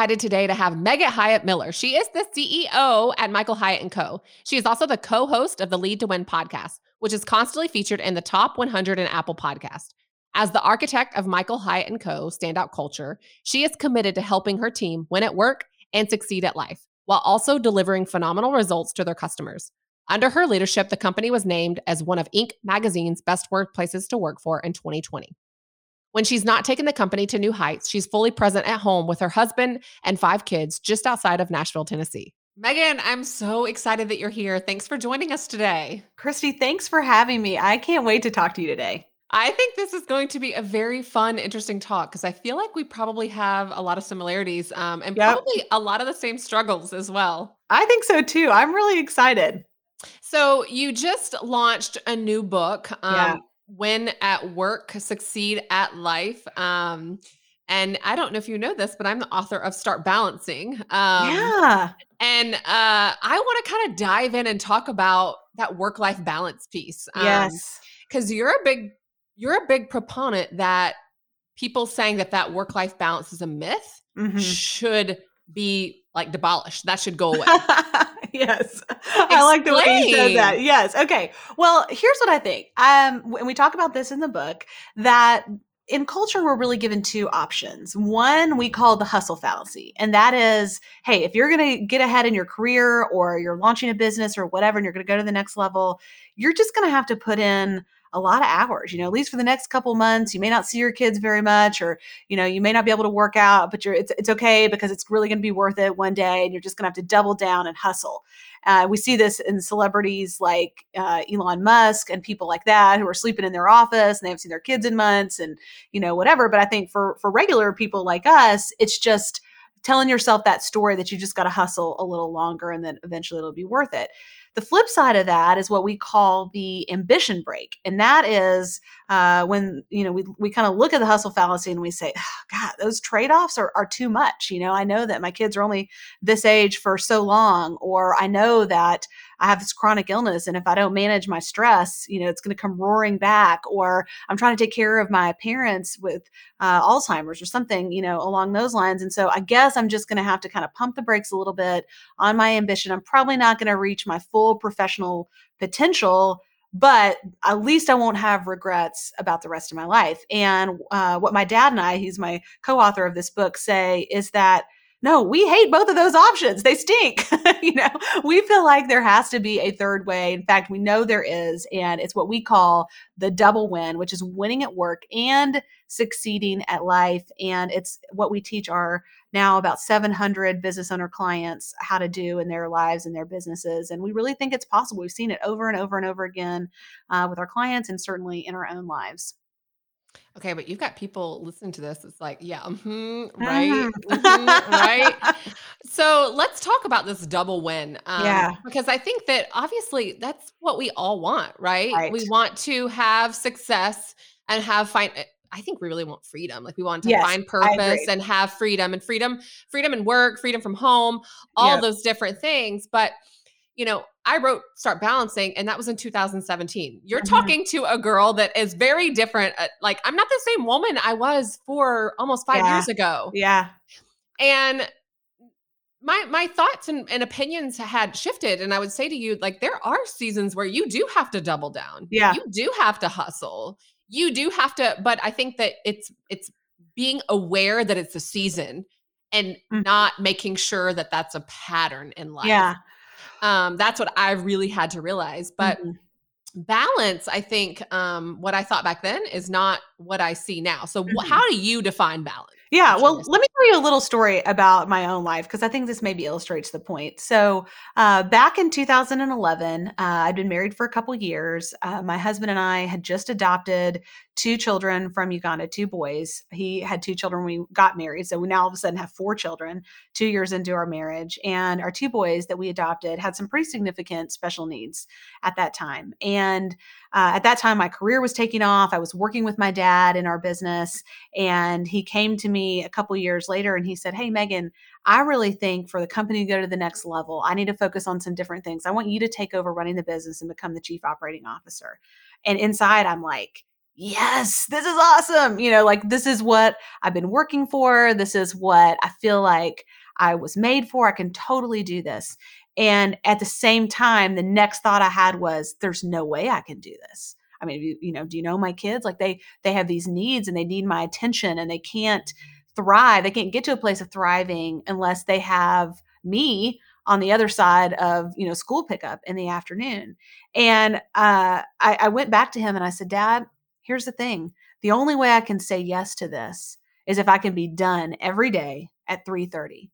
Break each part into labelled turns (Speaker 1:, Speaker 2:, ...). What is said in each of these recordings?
Speaker 1: Excited today to have Megan Hyatt Miller. She is the CEO at Michael Hyatt & Co. She is also the co-host of the Lead to Win podcast, which is constantly featured in the top 100 in Apple Podcast. As the architect of Michael Hyatt & Co. standout culture, she is committed to helping her team win at work and succeed at life, while also delivering phenomenal results to their customers. Under her leadership, the company was named as one of Inc. magazine's best workplaces to work for in 2020. When she's not taking the company to new heights, she's fully present at home with her husband and five kids just outside of Nashville, Tennessee. Megan, I'm so excited that you're here. Thanks for joining us today.
Speaker 2: Kristy, thanks for having me. I can't wait to talk to you today.
Speaker 1: I think this is going to be a very fun, interesting talk because I feel like we probably have a lot of similarities um, and yep. probably a lot of the same struggles as well.
Speaker 2: I think so too. I'm really excited.
Speaker 1: So, you just launched a new book. Um, yeah win at work, succeed at life. Um, and I don't know if you know this, but I'm the author of Start Balancing.
Speaker 2: Um, yeah.
Speaker 1: And uh, I want to kind of dive in and talk about that work life balance piece.
Speaker 2: Um, yes.
Speaker 1: Because you're a big you're a big proponent that people saying that that work life balance is a myth mm-hmm. should be like demolished. That should go away.
Speaker 2: yes. Explain. I like the way you said that. Yes. Okay. Well, here's what I think. Um, when we talk about this in the book, that in culture, we're really given two options. One we call the hustle fallacy. And that is, hey, if you're going to get ahead in your career or you're launching a business or whatever, and you're going to go to the next level, you're just going to have to put in a lot of hours you know at least for the next couple months you may not see your kids very much or you know you may not be able to work out but you're it's, it's okay because it's really going to be worth it one day and you're just going to have to double down and hustle uh, we see this in celebrities like uh, Elon Musk and people like that who are sleeping in their office and they haven't seen their kids in months and you know whatever. But I think for for regular people like us, it's just telling yourself that story that you just got to hustle a little longer and then eventually it'll be worth it. The flip side of that is what we call the ambition brake. And that is uh, when, you know, we, we kind of look at the hustle fallacy and we say, oh, God, those trade offs are, are too much. You know, I know that my kids are only this age for so long, or I know that I have this chronic illness. And if I don't manage my stress, you know, it's going to come roaring back, or I'm trying to take care of my parents with uh, Alzheimer's or something, you know, along those lines. And so I guess I'm just going to have to kind of pump the brakes a little bit on my ambition. I'm probably not going to reach my full professional potential but at least I won't have regrets about the rest of my life. And uh, what my dad and I, he's my co author of this book, say is that no, we hate both of those options. They stink. you know, we feel like there has to be a third way. In fact, we know there is, and it's what we call the double win, which is winning at work and succeeding at life. And it's what we teach our now about 700 business owner clients how to do in their lives and their businesses. And we really think it's possible. We've seen it over and over and over again uh, with our clients and certainly in our own lives.
Speaker 1: Okay, but you've got people listening to this. It's like, yeah, mm-hmm, right, mm-hmm. mm-hmm, right. So let's talk about this double win.
Speaker 2: Um, yeah,
Speaker 1: because I think that obviously that's what we all want, right?
Speaker 2: right?
Speaker 1: We want to have success and have find. Eh, I think we really want freedom. Like we want to yes, find purpose and have freedom and freedom, freedom and work, freedom from home, all yep. those different things. But you know, I wrote Start Balancing, and that was in 2017. You're mm-hmm. talking to a girl that is very different. Uh, like, I'm not the same woman I was for almost five
Speaker 2: yeah.
Speaker 1: years ago.
Speaker 2: Yeah.
Speaker 1: And my my thoughts and, and, opinions had shifted and i would say to you like there are seasons where you do have to double down
Speaker 2: yeah
Speaker 1: you do have to hustle you do have to but i think that it's it's being aware that it's a season and mm-hmm. not making sure that that's a pattern in life
Speaker 2: yeah
Speaker 1: um, that's what I really had to realize. But mm-hmm. balance, I think, um, what I thought back then is not what I see now. So, mm-hmm. how do you define balance?
Speaker 2: Yeah, well, let me tell you a little story about my own life because I think this maybe illustrates the point. So, uh, back in 2011, uh, I'd been married for a couple years. Uh, my husband and I had just adopted two children from Uganda, two boys. He had two children when we got married. So, we now all of a sudden have four children two years into our marriage. And our two boys that we adopted had some pretty significant special needs at that time. And uh, at that time, my career was taking off. I was working with my dad in our business, and he came to me a couple years later and he said, Hey, Megan, I really think for the company to go to the next level, I need to focus on some different things. I want you to take over running the business and become the chief operating officer. And inside, I'm like, yes, this is awesome. You know, like this is what I've been working for. This is what I feel like I was made for. I can totally do this. And at the same time, the next thought I had was, there's no way I can do this. I mean, you, you know, do you know my kids? Like they they have these needs and they need my attention and they can't thrive. They can't get to a place of thriving unless they have me on the other side of you know school pickup in the afternoon. And uh, I, I went back to him and I said, Dad, here's the thing: the only way I can say yes to this is if I can be done every day at three thirty.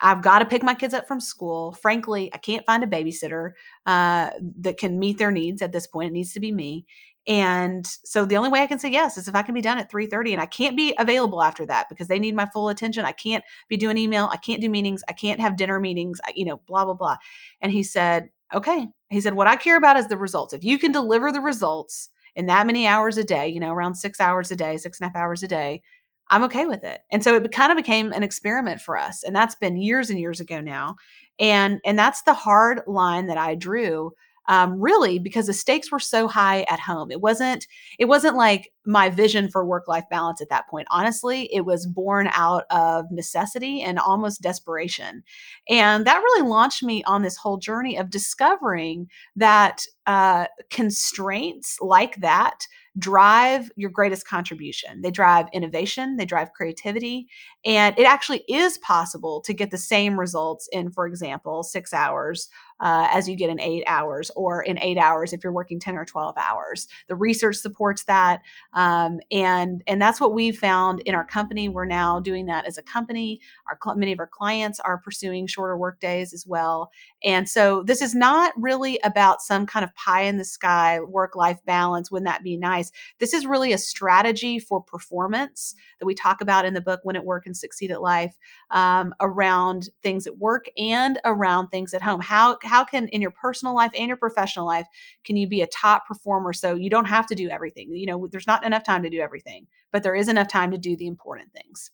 Speaker 2: I've got to pick my kids up from school. Frankly, I can't find a babysitter uh, that can meet their needs at this point. It needs to be me. And so the only way I can say yes is if I can be done at 3:30 and I can't be available after that because they need my full attention. I can't be doing email, I can't do meetings, I can't have dinner meetings, you know, blah blah blah. And he said, "Okay." He said, "What I care about is the results. If you can deliver the results in that many hours a day, you know, around 6 hours a day, six and a half hours a day, I'm okay with it." And so it kind of became an experiment for us. And that's been years and years ago now. And and that's the hard line that I drew um, really because the stakes were so high at home it wasn't it wasn't like my vision for work life balance at that point honestly it was born out of necessity and almost desperation and that really launched me on this whole journey of discovering that uh, constraints like that drive your greatest contribution. They drive innovation, they drive creativity, and it actually is possible to get the same results in, for example, six hours uh, as you get in eight hours, or in eight hours if you're working 10 or 12 hours. The research supports that. Um, and, and that's what we've found in our company. We're now doing that as a company. Our many of our clients are pursuing shorter work days as well. And so this is not really about some kind of pie in the sky work life balance. Wouldn't that be nice? This is really a strategy for performance that we talk about in the book, Win at Work and Succeed at Life, um, around things at work and around things at home. How how can in your personal life and your professional life can you be a top performer so you don't have to do everything you know there's not enough time to do everything but there is enough time to do the important things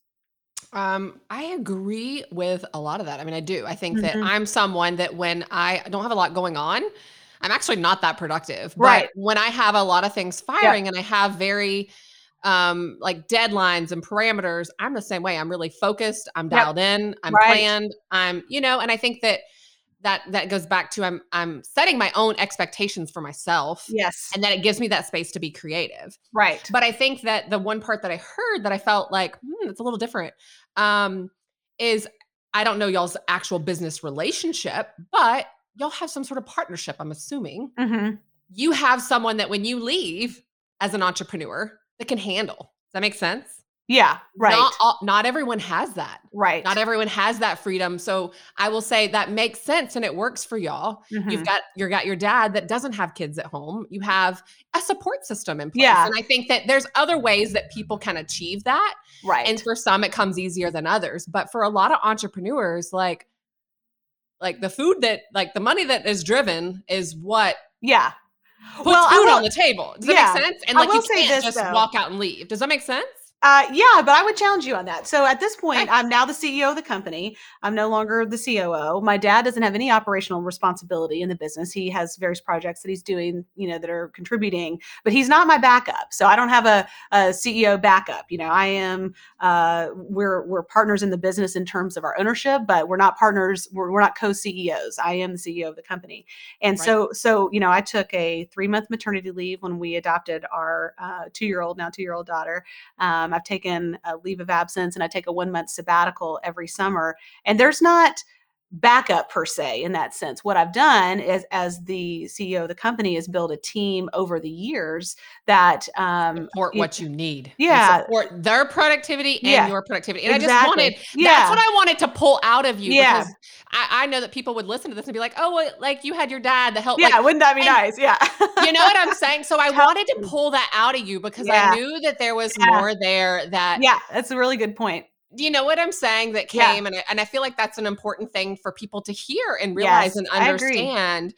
Speaker 1: um, I agree with a lot of that. I mean, I do. I think mm-hmm. that I'm someone that when I don't have a lot going on, I'm actually not that productive.
Speaker 2: Right.
Speaker 1: But when I have a lot of things firing and I have very um like deadlines and parameters, I'm the same way. I'm really focused, I'm dialed yep. in, I'm right. planned, I'm, you know, and I think that that that goes back to I'm I'm setting my own expectations for myself.
Speaker 2: Yes.
Speaker 1: And that it gives me that space to be creative.
Speaker 2: Right.
Speaker 1: But I think that the one part that I heard that I felt like, hmm, it's a little different, um, is I don't know y'all's actual business relationship, but y'all have some sort of partnership, I'm assuming. Mm-hmm. You have someone that when you leave as an entrepreneur that can handle. Does that make sense?
Speaker 2: Yeah, right.
Speaker 1: Not, all, not everyone has that.
Speaker 2: Right.
Speaker 1: Not everyone has that freedom. So I will say that makes sense and it works for y'all. Mm-hmm. You've got you got your dad that doesn't have kids at home. You have a support system in place.
Speaker 2: Yeah.
Speaker 1: And I think that there's other ways that people can achieve that.
Speaker 2: Right.
Speaker 1: And for some it comes easier than others. But for a lot of entrepreneurs, like like the food that like the money that is driven is what
Speaker 2: yeah
Speaker 1: puts well, food will, on the table. Does yeah. that make sense? And like you can't
Speaker 2: this,
Speaker 1: just
Speaker 2: though.
Speaker 1: walk out and leave. Does that make sense?
Speaker 2: Uh, yeah, but I would challenge you on that. So at this point, I'm now the CEO of the company. I'm no longer the COO. My dad doesn't have any operational responsibility in the business. He has various projects that he's doing, you know, that are contributing, but he's not my backup. So I don't have a, a CEO backup. You know, I am. Uh, we're we're partners in the business in terms of our ownership, but we're not partners. We're, we're not co-CEOs. I am the CEO of the company, and right. so so you know, I took a three month maternity leave when we adopted our uh, two year old now two year old daughter. Um, I've taken a leave of absence and I take a one month sabbatical every summer. And there's not backup per se in that sense. What I've done is, as the CEO of the company, is build a team over the years that um,
Speaker 1: support what you need.
Speaker 2: Yeah,
Speaker 1: support their productivity and yeah, your productivity. And exactly. I just wanted yeah. that's what I wanted to pull out of you.
Speaker 2: Yeah.
Speaker 1: I, I, know that people would listen to this and be like, "Oh, well, like you had your dad that help
Speaker 2: Yeah,
Speaker 1: like,
Speaker 2: wouldn't that be nice? Yeah,
Speaker 1: you know what I'm saying. So I wanted to pull that out of you because yeah. I knew that there was more there. That
Speaker 2: yeah, that's a really good point
Speaker 1: you know what I'm saying that came yeah. and I, and I feel like that's an important thing for people to hear and realize yes, and understand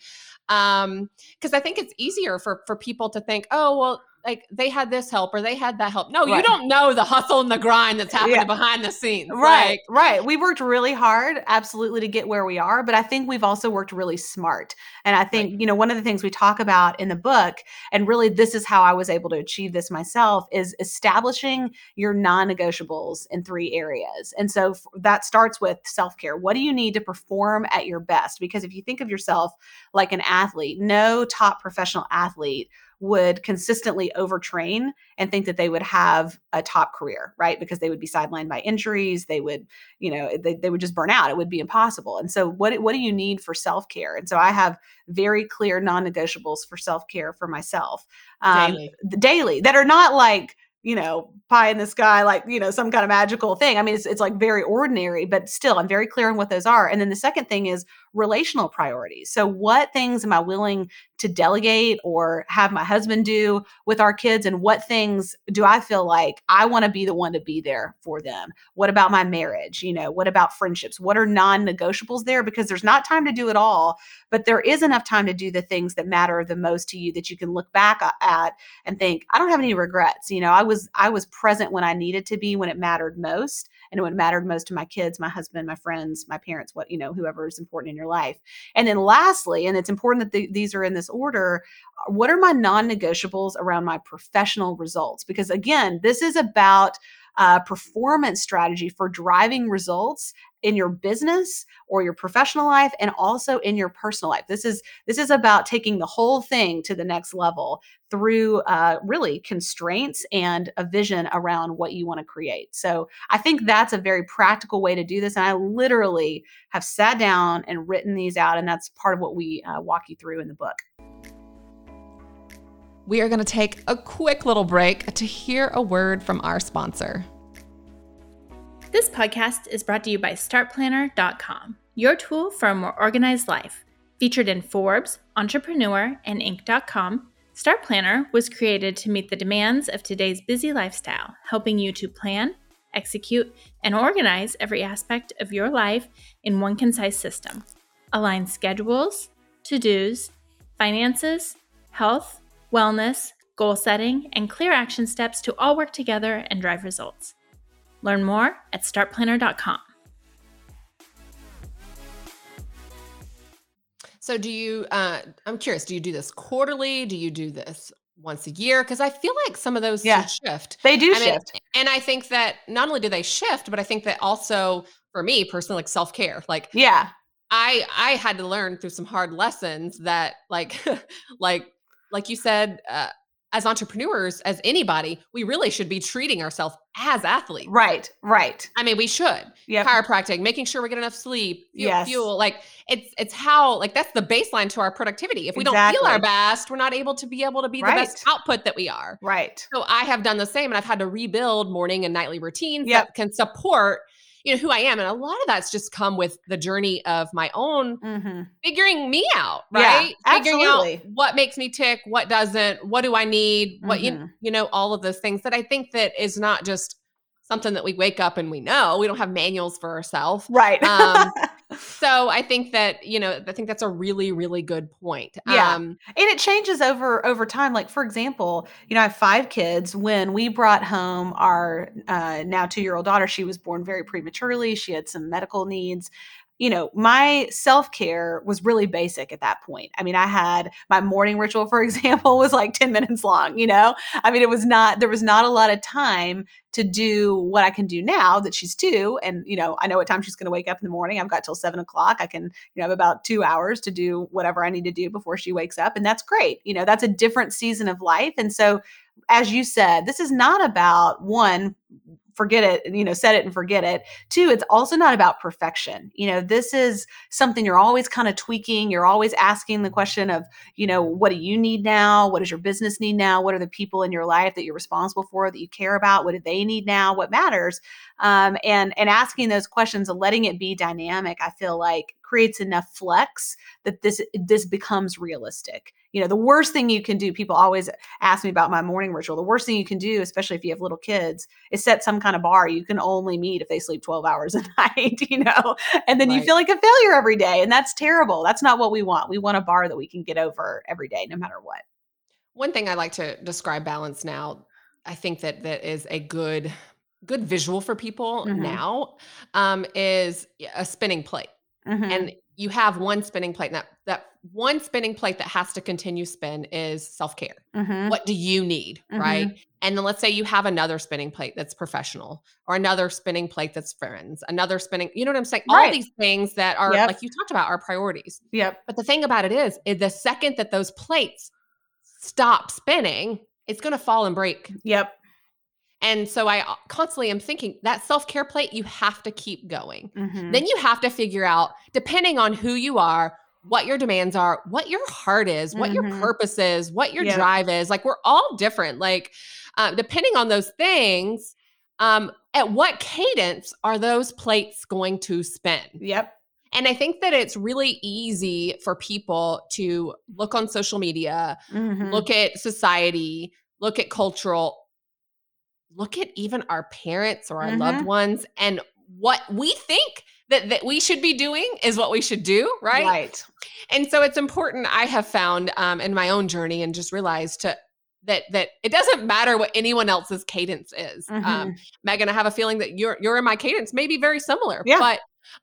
Speaker 1: um because I think it's easier for for people to think oh well like they had this help or they had that help. No, right. you don't know the hustle and the grind that's happening yeah. behind the scenes.
Speaker 2: Right, like, right. We worked really hard, absolutely, to get where we are. But I think we've also worked really smart. And I think, right. you know, one of the things we talk about in the book, and really this is how I was able to achieve this myself, is establishing your non negotiables in three areas. And so that starts with self care. What do you need to perform at your best? Because if you think of yourself like an athlete, no top professional athlete would consistently overtrain and think that they would have a top career, right? Because they would be sidelined by injuries. They would, you know, they, they would just burn out. It would be impossible. And so what, what do you need for self-care? And so I have very clear non-negotiables for self-care for myself. Um, daily. daily that are not like, you know, pie in the sky, like, you know, some kind of magical thing. I mean, it's, it's like very ordinary, but still, I'm very clear on what those are. And then the second thing is relational priorities. So, what things am I willing to delegate or have my husband do with our kids? And what things do I feel like I want to be the one to be there for them? What about my marriage? You know, what about friendships? What are non negotiables there? Because there's not time to do it all, but there is enough time to do the things that matter the most to you that you can look back at and think, I don't have any regrets. You know, I was, I was present when I needed to be when it mattered most and what mattered most to my kids, my husband, my friends, my parents, what, you know, whoever is important in your life. And then lastly, and it's important that the, these are in this order, uh, what are my non negotiables around my professional results? Because again, this is about uh, performance strategy for driving results in your business or your professional life and also in your personal life. This is this is about taking the whole thing to the next level through uh, really constraints and a vision around what you want to create. So i think that's a very practical way to do this and i literally have sat down and written these out and that's part of what we uh, walk you through in the book
Speaker 1: we are going to take a quick little break to hear a word from our sponsor.
Speaker 3: This podcast is brought to you by StartPlanner.com, your tool for a more organized life. Featured in Forbes, Entrepreneur, and Inc.com, Start Planner was created to meet the demands of today's busy lifestyle, helping you to plan, execute, and organize every aspect of your life in one concise system. Align schedules, to dos, finances, health, wellness, goal setting, and clear action steps to all work together and drive results. Learn more at startplanner.com.
Speaker 1: So, do you, uh, I'm curious, do you do this quarterly? Do you do this once a year? Because I feel like some of those yeah, shift.
Speaker 2: They do shift.
Speaker 1: and I think that not only do they shift, but I think that also for me personally, like self care, like,
Speaker 2: yeah.
Speaker 1: I I had to learn through some hard lessons that like like like you said, uh, as entrepreneurs, as anybody, we really should be treating ourselves as athletes.
Speaker 2: Right, right.
Speaker 1: I mean, we should. Yeah. Chiropractic, making sure we get enough sleep, fuel, yes. fuel. Like it's it's how like that's the baseline to our productivity. If we exactly. don't feel our best, we're not able to be able to be right. the best output that we are.
Speaker 2: Right.
Speaker 1: So I have done the same, and I've had to rebuild morning and nightly routines yep. that can support you know who I am, and a lot of that's just come with the journey of my own mm-hmm. figuring me out, right?
Speaker 2: Yeah,
Speaker 1: figuring out what makes me tick, what doesn't, what do I need, what mm-hmm. you you know, all of those things that I think that is not just something that we wake up and we know. We don't have manuals for ourselves.
Speaker 2: Right. Um,
Speaker 1: so I think that, you know, I think that's a really, really good point.
Speaker 2: Yeah. Um, and it changes over over time. Like, for example, you know, I have five kids. When we brought home our uh, now two-year-old daughter, she was born very prematurely. She had some medical needs you know, my self care was really basic at that point. I mean, I had my morning ritual, for example, was like 10 minutes long, you know? I mean, it was not, there was not a lot of time to do what I can do now that she's two. And, you know, I know what time she's going to wake up in the morning. I've got till seven o'clock. I can, you know, have about two hours to do whatever I need to do before she wakes up. And that's great. You know, that's a different season of life. And so, as you said, this is not about one forget it, you know, set it and forget it. Two, it's also not about perfection. You know, this is something you're always kind of tweaking. You're always asking the question of, you know, what do you need now? What does your business need now? What are the people in your life that you're responsible for that you care about? What do they need now? What matters? Um, and and asking those questions and letting it be dynamic, I feel like creates enough flex that this this becomes realistic you know the worst thing you can do people always ask me about my morning ritual the worst thing you can do especially if you have little kids is set some kind of bar you can only meet if they sleep 12 hours a night you know and then right. you feel like a failure every day and that's terrible that's not what we want we want a bar that we can get over every day no matter what
Speaker 1: one thing I like to describe balance now, I think that that is a good good visual for people
Speaker 2: Mhm.
Speaker 1: now um, is a spinning plate.
Speaker 2: Mhm.
Speaker 1: And you have one spinning plate. And that that one spinning plate that has to continue spin is self-care.
Speaker 2: Mhm.
Speaker 1: What do you need? Right. And then let's say you have another spinning plate that's professional or another spinning plate that's friends, another spinning, you know what I'm saying? All these things that are
Speaker 2: Yep.
Speaker 1: like you talked about are priorities.
Speaker 2: Yep.
Speaker 1: But the thing about it is, is the second that those plates stop spinning, it's going to fall and break.
Speaker 2: Yep.
Speaker 1: And so I uh, constantly am thinking that self care plate, you have to keep going.
Speaker 2: Mhm.
Speaker 1: Then you have to figure out, depending on who you are, what your demands are, what your heart is, what your
Speaker 2: Mhm.
Speaker 1: purpose is, what your
Speaker 2: Yep.
Speaker 1: drive is. Like we're all different. Like uh, depending on those things, um, at what cadence are those plates going to spin?
Speaker 2: Yep.
Speaker 1: And I think that it's really easy for people to look on social media,
Speaker 2: Mhm.
Speaker 1: look at society, look at cultural, look at even our parents or our loved
Speaker 2: Mhm.
Speaker 1: ones, and what we think that, that we should be doing is what we should do, right?
Speaker 2: Right.
Speaker 1: And so it's important. I have found um, in my own journey and just realized to that that it doesn't matter what anyone else's cadence is. Um,
Speaker 2: Mhm.
Speaker 1: Megan, I have a feeling that your your and my cadence may be very similar,
Speaker 2: Yeah.
Speaker 1: but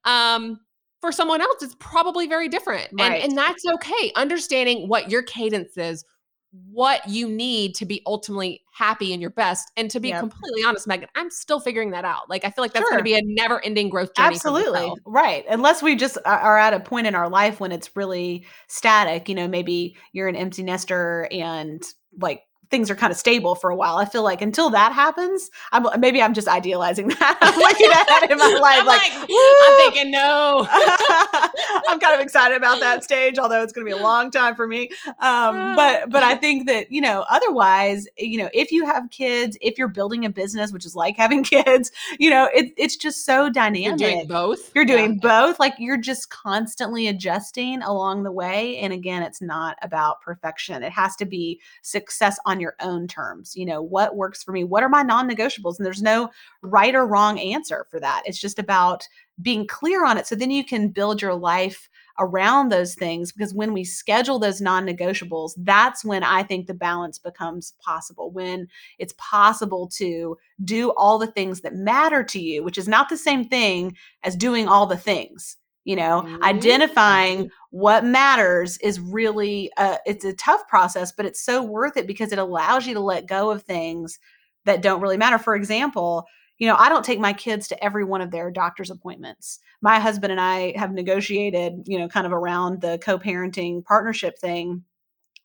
Speaker 1: um, for someone else, it's probably very different, and and that's okay. Understanding what your cadence is, what you need to be ultimately happy and your best, and to be
Speaker 2: Yep.
Speaker 1: completely honest, Megan, I'm still figuring that out. Like I feel like that's going to be a never ending growth journey.
Speaker 2: Absolutely. Right. Unless we just are at a point in our life when it's really static, you know, maybe you're an empty nester and like things are kind of stable for a while. I feel like until that happens, I'm maybe I'm just idealizing that. I'm looking at that in my life
Speaker 1: I'm
Speaker 2: like,
Speaker 1: like, I'm thinking no.
Speaker 2: I'm kind of excited about that stage, although it's going to be a long time for me. Um, but but I think that you know, otherwise, you know, if you have kids, if you're building a business, which is like having kids, you know, it, it's just so
Speaker 1: You're
Speaker 2: dynamic.
Speaker 1: doing both.
Speaker 2: You're
Speaker 1: Yeah.
Speaker 2: doing both. Like you're just constantly adjusting along the way. And again, it's not about perfection. It has to be success on your own terms. You know, what works for me? What are my non negotiables? And there's no right or wrong answer for that. It's just about being clear on it. So then you can build your life around those things because when we schedule those non negotiables, that's when I think the balance becomes possible. When it's possible to do all the things that matter to you, which is not the same thing as doing all the things. You know,
Speaker 1: Mhm.
Speaker 2: identifying what matters is really uh, it's a tough process, but it's so worth it because it allows you to let go of things that don't really matter. For example, you know, I don't take my kids to every one of their doctor's appointments. My husband and I have negotiated, you know, kind of around the co-parenting partnership thing.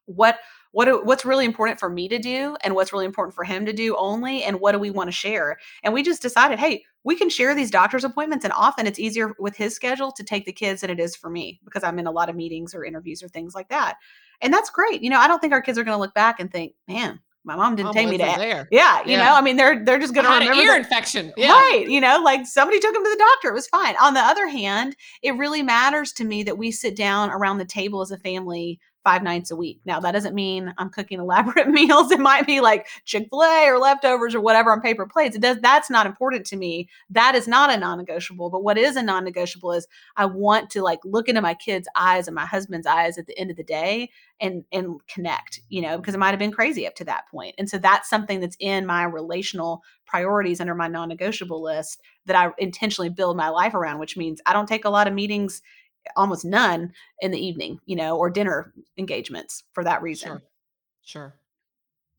Speaker 2: What what do- what's really important for me to do and what's really important for him to do only and what do we want to share? And we just decided, hey, we can share these doctor's appointments and often it's easier with his schedule to take the kids than it is for me because I'm in a lot of meetings or interviews or things like that. And that's great. You know, I don't think our kids are going to look back and think, "Man, my mom didn't
Speaker 1: Mom
Speaker 2: take me to
Speaker 1: there.
Speaker 2: yeah, you
Speaker 1: Yeah.
Speaker 2: know, I mean, they're they're just going to
Speaker 1: had an
Speaker 2: remember
Speaker 1: ear
Speaker 2: that-
Speaker 1: infection. Yeah.
Speaker 2: Right. You know, like somebody took him to the doctor. It was fine. On the other hand, it really matters to me that we sit down around the table as a family five nights a week. Now, that doesn't mean I'm cooking elaborate meals. It might be like Chick fil A or leftovers or whatever on paper plates. It does, that's not important to me. That is not a non negotiable. But what is a non negotiable is I want to like look into my kids' eyes and my husband's eyes at the end of the day and and connect you know because it might have been crazy up to that point and so that's something that's in my relational priorities under my non-negotiable list that i intentionally build my life around which means i don't take a lot of meetings almost none in the evening you know or dinner engagements for that reason
Speaker 1: Sure. Sure.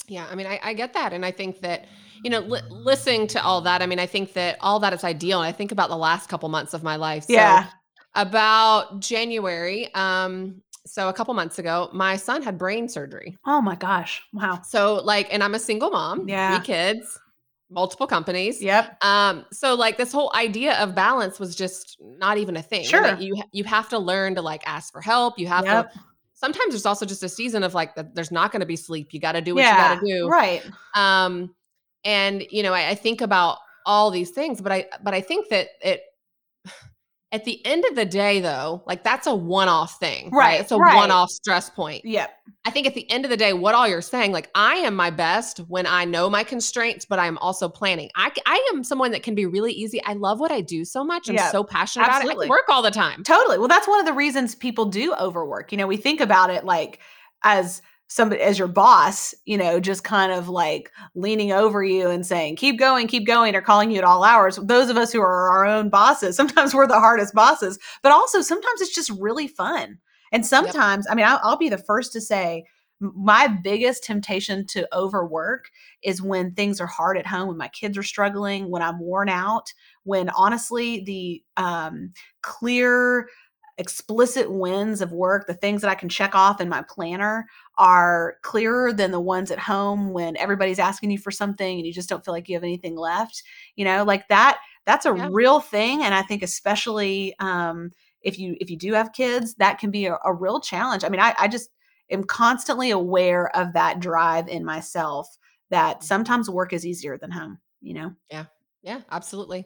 Speaker 1: Yeah, I mean, I, I get that. And I think that, you know, li- listening to all that, I mean, I think that all that is ideal. And I think about the last couple months of my life. So
Speaker 2: yeah
Speaker 1: about January, um, so a couple months ago, my son had brain surgery.
Speaker 2: oh my gosh wow
Speaker 1: So like, and I'm a single mom,
Speaker 2: Yeah.
Speaker 1: three kids, multiple companies.
Speaker 2: yep
Speaker 1: Um, so like this whole idea of balance was just not even a thing.
Speaker 2: Sure.
Speaker 1: that You you have to learn to like ask for help. You have
Speaker 2: Yep.
Speaker 1: to sometimes there's also just a season of like that there's not going to be sleep. You got to do what
Speaker 2: yeah
Speaker 1: you got to do.
Speaker 2: right
Speaker 1: Um, and you know, I, I think about all these things, but I but I think that it at the end of the day though, like that's a one-off thing.
Speaker 2: Right,
Speaker 1: It's a
Speaker 2: right.
Speaker 1: one-off stress point.
Speaker 2: yep
Speaker 1: I think at the end of the day, what all you're saying, like I am my best when I know my constraints, but I'm also planning. I, I am someone that can be really easy. I love what I do so much. I'm
Speaker 2: Yeah,
Speaker 1: so passionate about it. I work all the time.
Speaker 2: Totally. Well, that's one of the reasons people do overwork. You know, we think about it like as somebody as your boss, you know, just kind of like leaning over you and saying, keep going, keep going, or calling you at all hours. Those of us who are our own bosses, sometimes we're the hardest bosses, but also sometimes it's just really fun. And sometimes, yep. I mean, I'll, I'll be the first to say, my biggest temptation to overwork is when things are hard at home when my kids are struggling when i'm worn out when honestly the um, clear explicit wins of work, the things that I can check off in my planner are clearer than the ones at home when everybody's asking you for something and you just don't feel like you have anything left. You know, like that, that's a yeah. real thing. And I think especially um, if you if you do have kids, that can be a, a real challenge. I mean, I, I just am constantly aware of that drive in myself that mm-hmm. sometimes work is easier than home, you know?
Speaker 1: Yeah. Yeah, absolutely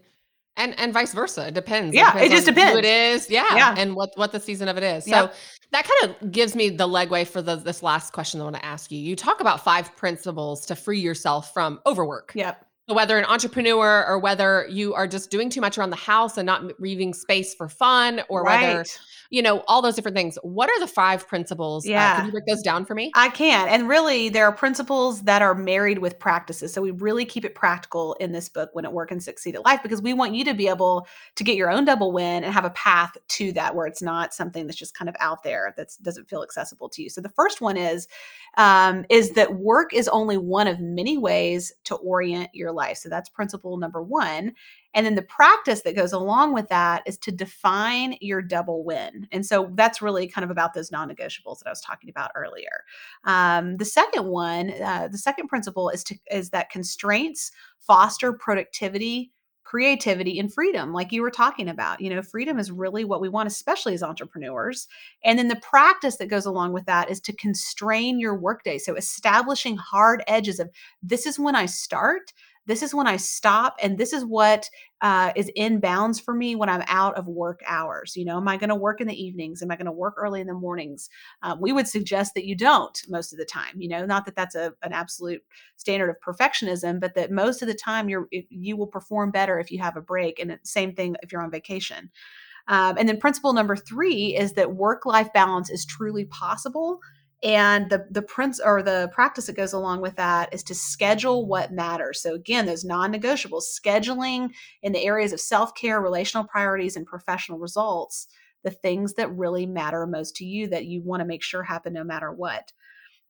Speaker 1: and and vice versa. It depends.
Speaker 2: Yeah, it,
Speaker 1: it
Speaker 2: just depends.
Speaker 1: Who it is. Yeah, yeah, and what what the season of it is. So that kind of gives me the legway for the, this last question I want to ask you. You talk about five principles to free yourself from overwork.
Speaker 2: Yep.
Speaker 1: Whether an entrepreneur or whether you are just doing too much around the house and not leaving space for fun, or right. whether you know, all those different things. What are the five principles? Yeah. Uh, can you break those down for me?
Speaker 2: I can. And really, there are principles that are married with practices. So we really keep it practical in this book win at work and succeed at life because we want you to be able to get your own double win and have a path to that where it's not something that's just kind of out there that doesn't feel accessible to you. So the first one is um, is that work is only one of many ways to orient your life. So that's principle number one. And then the practice that goes along with that is to define your double win. And so that's really kind of about those non negotiables that I was talking about earlier. Um, the second one, uh, the second principle is to is that constraints foster productivity creativity and freedom like you were talking about you know freedom is really what we want especially as entrepreneurs and then the practice that goes along with that is to constrain your workday so establishing hard edges of this is when i start this is when I stop, and this is what uh, is in bounds for me when I'm out of work hours. You know, am I going to work in the evenings? Am I going to work early in the mornings? Uh, we would suggest that you don't most of the time. You know, not that that's a, an absolute standard of perfectionism, but that most of the time you're you will perform better if you have a break. And same thing if you're on vacation. Um, and then principle number three is that work life balance is truly possible and the the prince or the practice that goes along with that is to schedule what matters. So again those non-negotiables scheduling in the areas of self-care relational priorities and professional results the things that really matter most to you that you want to make sure happen no matter what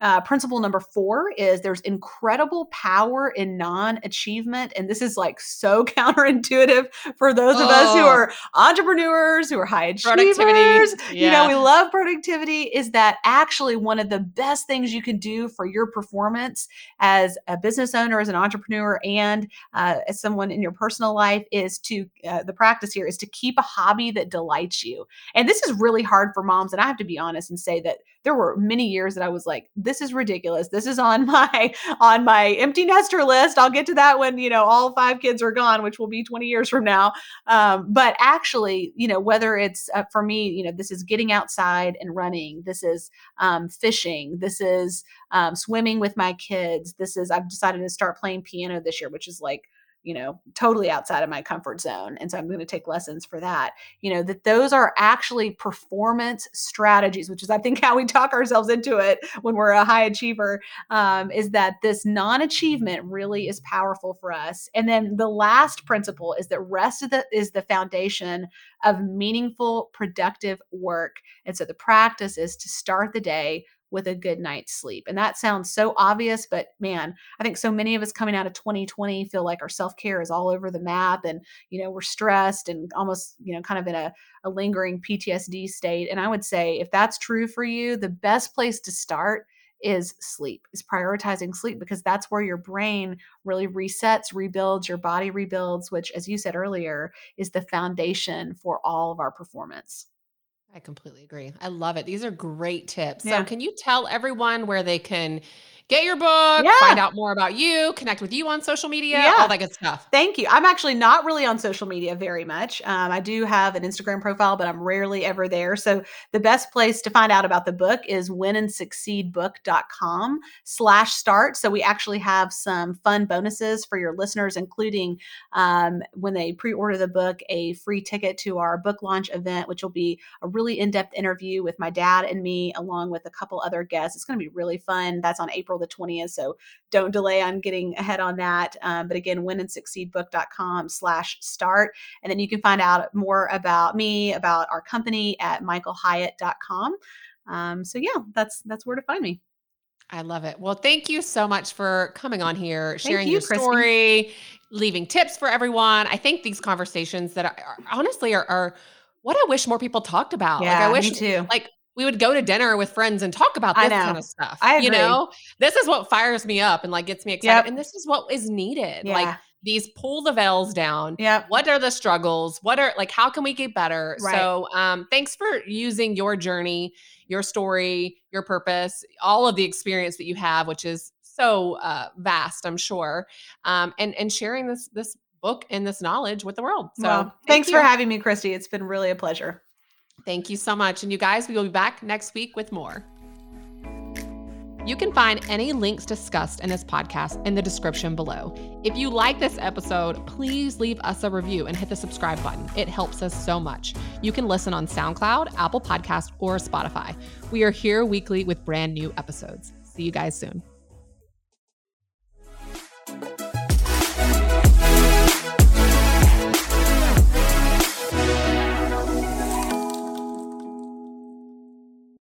Speaker 2: uh, principle number four is there's incredible power in non achievement. And this is like so counterintuitive for those oh. of us who oh. are entrepreneurs, who are high achievers. Yeah. You know, we love productivity. Is that actually one of the best things you can do for your performance as a business owner, as an entrepreneur, and uh, as someone in your personal life? Is to uh, the practice here is to keep a hobby that delights you. And this is really hard for moms. And I have to be honest and say that there were many years that I was like, this is ridiculous. This is on my on my empty nester list. I'll get to that when, you know, all five kids are gone, which will be 20 years from now. Um, but actually, you know, whether it's uh, for me, you know, this is getting outside and running. This is um, fishing. This is um, swimming with my kids. This is I've decided to start playing piano this year, which is like you know totally outside of my comfort zone and so i'm going to take lessons for that. You know that those are actually performance strategies which is i think how we talk ourselves into it when we're a high achiever um, is that this non-achievement really is powerful for us. And then the last principle is that rest of the is the foundation of meaningful productive work. And so the practice is to start the day with a good night's sleep. And that sounds so obvious, but man, I think so many of us coming out of 2020 feel like our self care is all over the map and, you know, we're stressed and almost, you know, kind of in a, a lingering PTSD state. And I would say if that's true for you, the best place to start is sleep, is prioritizing sleep because that's where your brain really resets, rebuilds, your body rebuilds, which, as you said earlier, is the foundation for all of our performance.
Speaker 1: I completely agree. I love it. These are great tips. Yeah. So, can you tell everyone where they can get your book,
Speaker 2: Yeah.
Speaker 1: find out more about you, connect with you on social media,
Speaker 2: Yeah.
Speaker 1: all that good stuff.
Speaker 2: Thank you. I'm actually not really on social media very much. Um, I do have an Instagram profile, but I'm rarely ever there. So the best place to find out about the book is winandsucceedbook.com slash start. So we actually have some fun bonuses for your listeners, including um, when they pre-order the book, a free ticket to our book launch event, which will be a really in-depth interview with my dad and me, along with a couple other guests. It's going to be really fun. That's on April the 20th. So don't delay on getting ahead on that. Um, but again, winandsucceedbook.com slash start. And then you can find out more about me, about our company at michaelhyatt.com. Um, so yeah, that's that's where to find me.
Speaker 1: I love it. Well, thank you so much for coming on here, sharing
Speaker 2: you,
Speaker 1: your
Speaker 2: Kristy.
Speaker 1: story, leaving tips for everyone. I think these conversations that are, are- honestly are, are what I wish more people talked about.
Speaker 2: Yeah,
Speaker 1: like I wish
Speaker 2: me too.
Speaker 1: like we would go to dinner with friends and talk about this kind of stuff.
Speaker 2: I
Speaker 1: You
Speaker 2: agree.
Speaker 1: know, this is what fires me up and like gets me excited.
Speaker 2: Yep.
Speaker 1: And this is what is needed.
Speaker 2: Yeah.
Speaker 1: Like these pull the veils down.
Speaker 2: Yeah.
Speaker 1: What are the struggles? What are like how can we get better?
Speaker 2: Right.
Speaker 1: So um thanks for using your journey, your story, your purpose, all of the experience that you have, which is so uh vast, I'm sure. Um and and sharing this this book and this knowledge with the world. So
Speaker 2: well,
Speaker 1: thank
Speaker 2: thanks for having me, Kristy. It's been really a pleasure.
Speaker 1: Thank you so much. And you guys, we will be back next week with more. You can find any links discussed in this podcast in the description below. If you like this episode, please leave us a review and hit the subscribe button. It helps us so much. You can listen on SoundCloud, Apple Podcast, or Spotify. We are here weekly with brand new episodes. See you guys soon.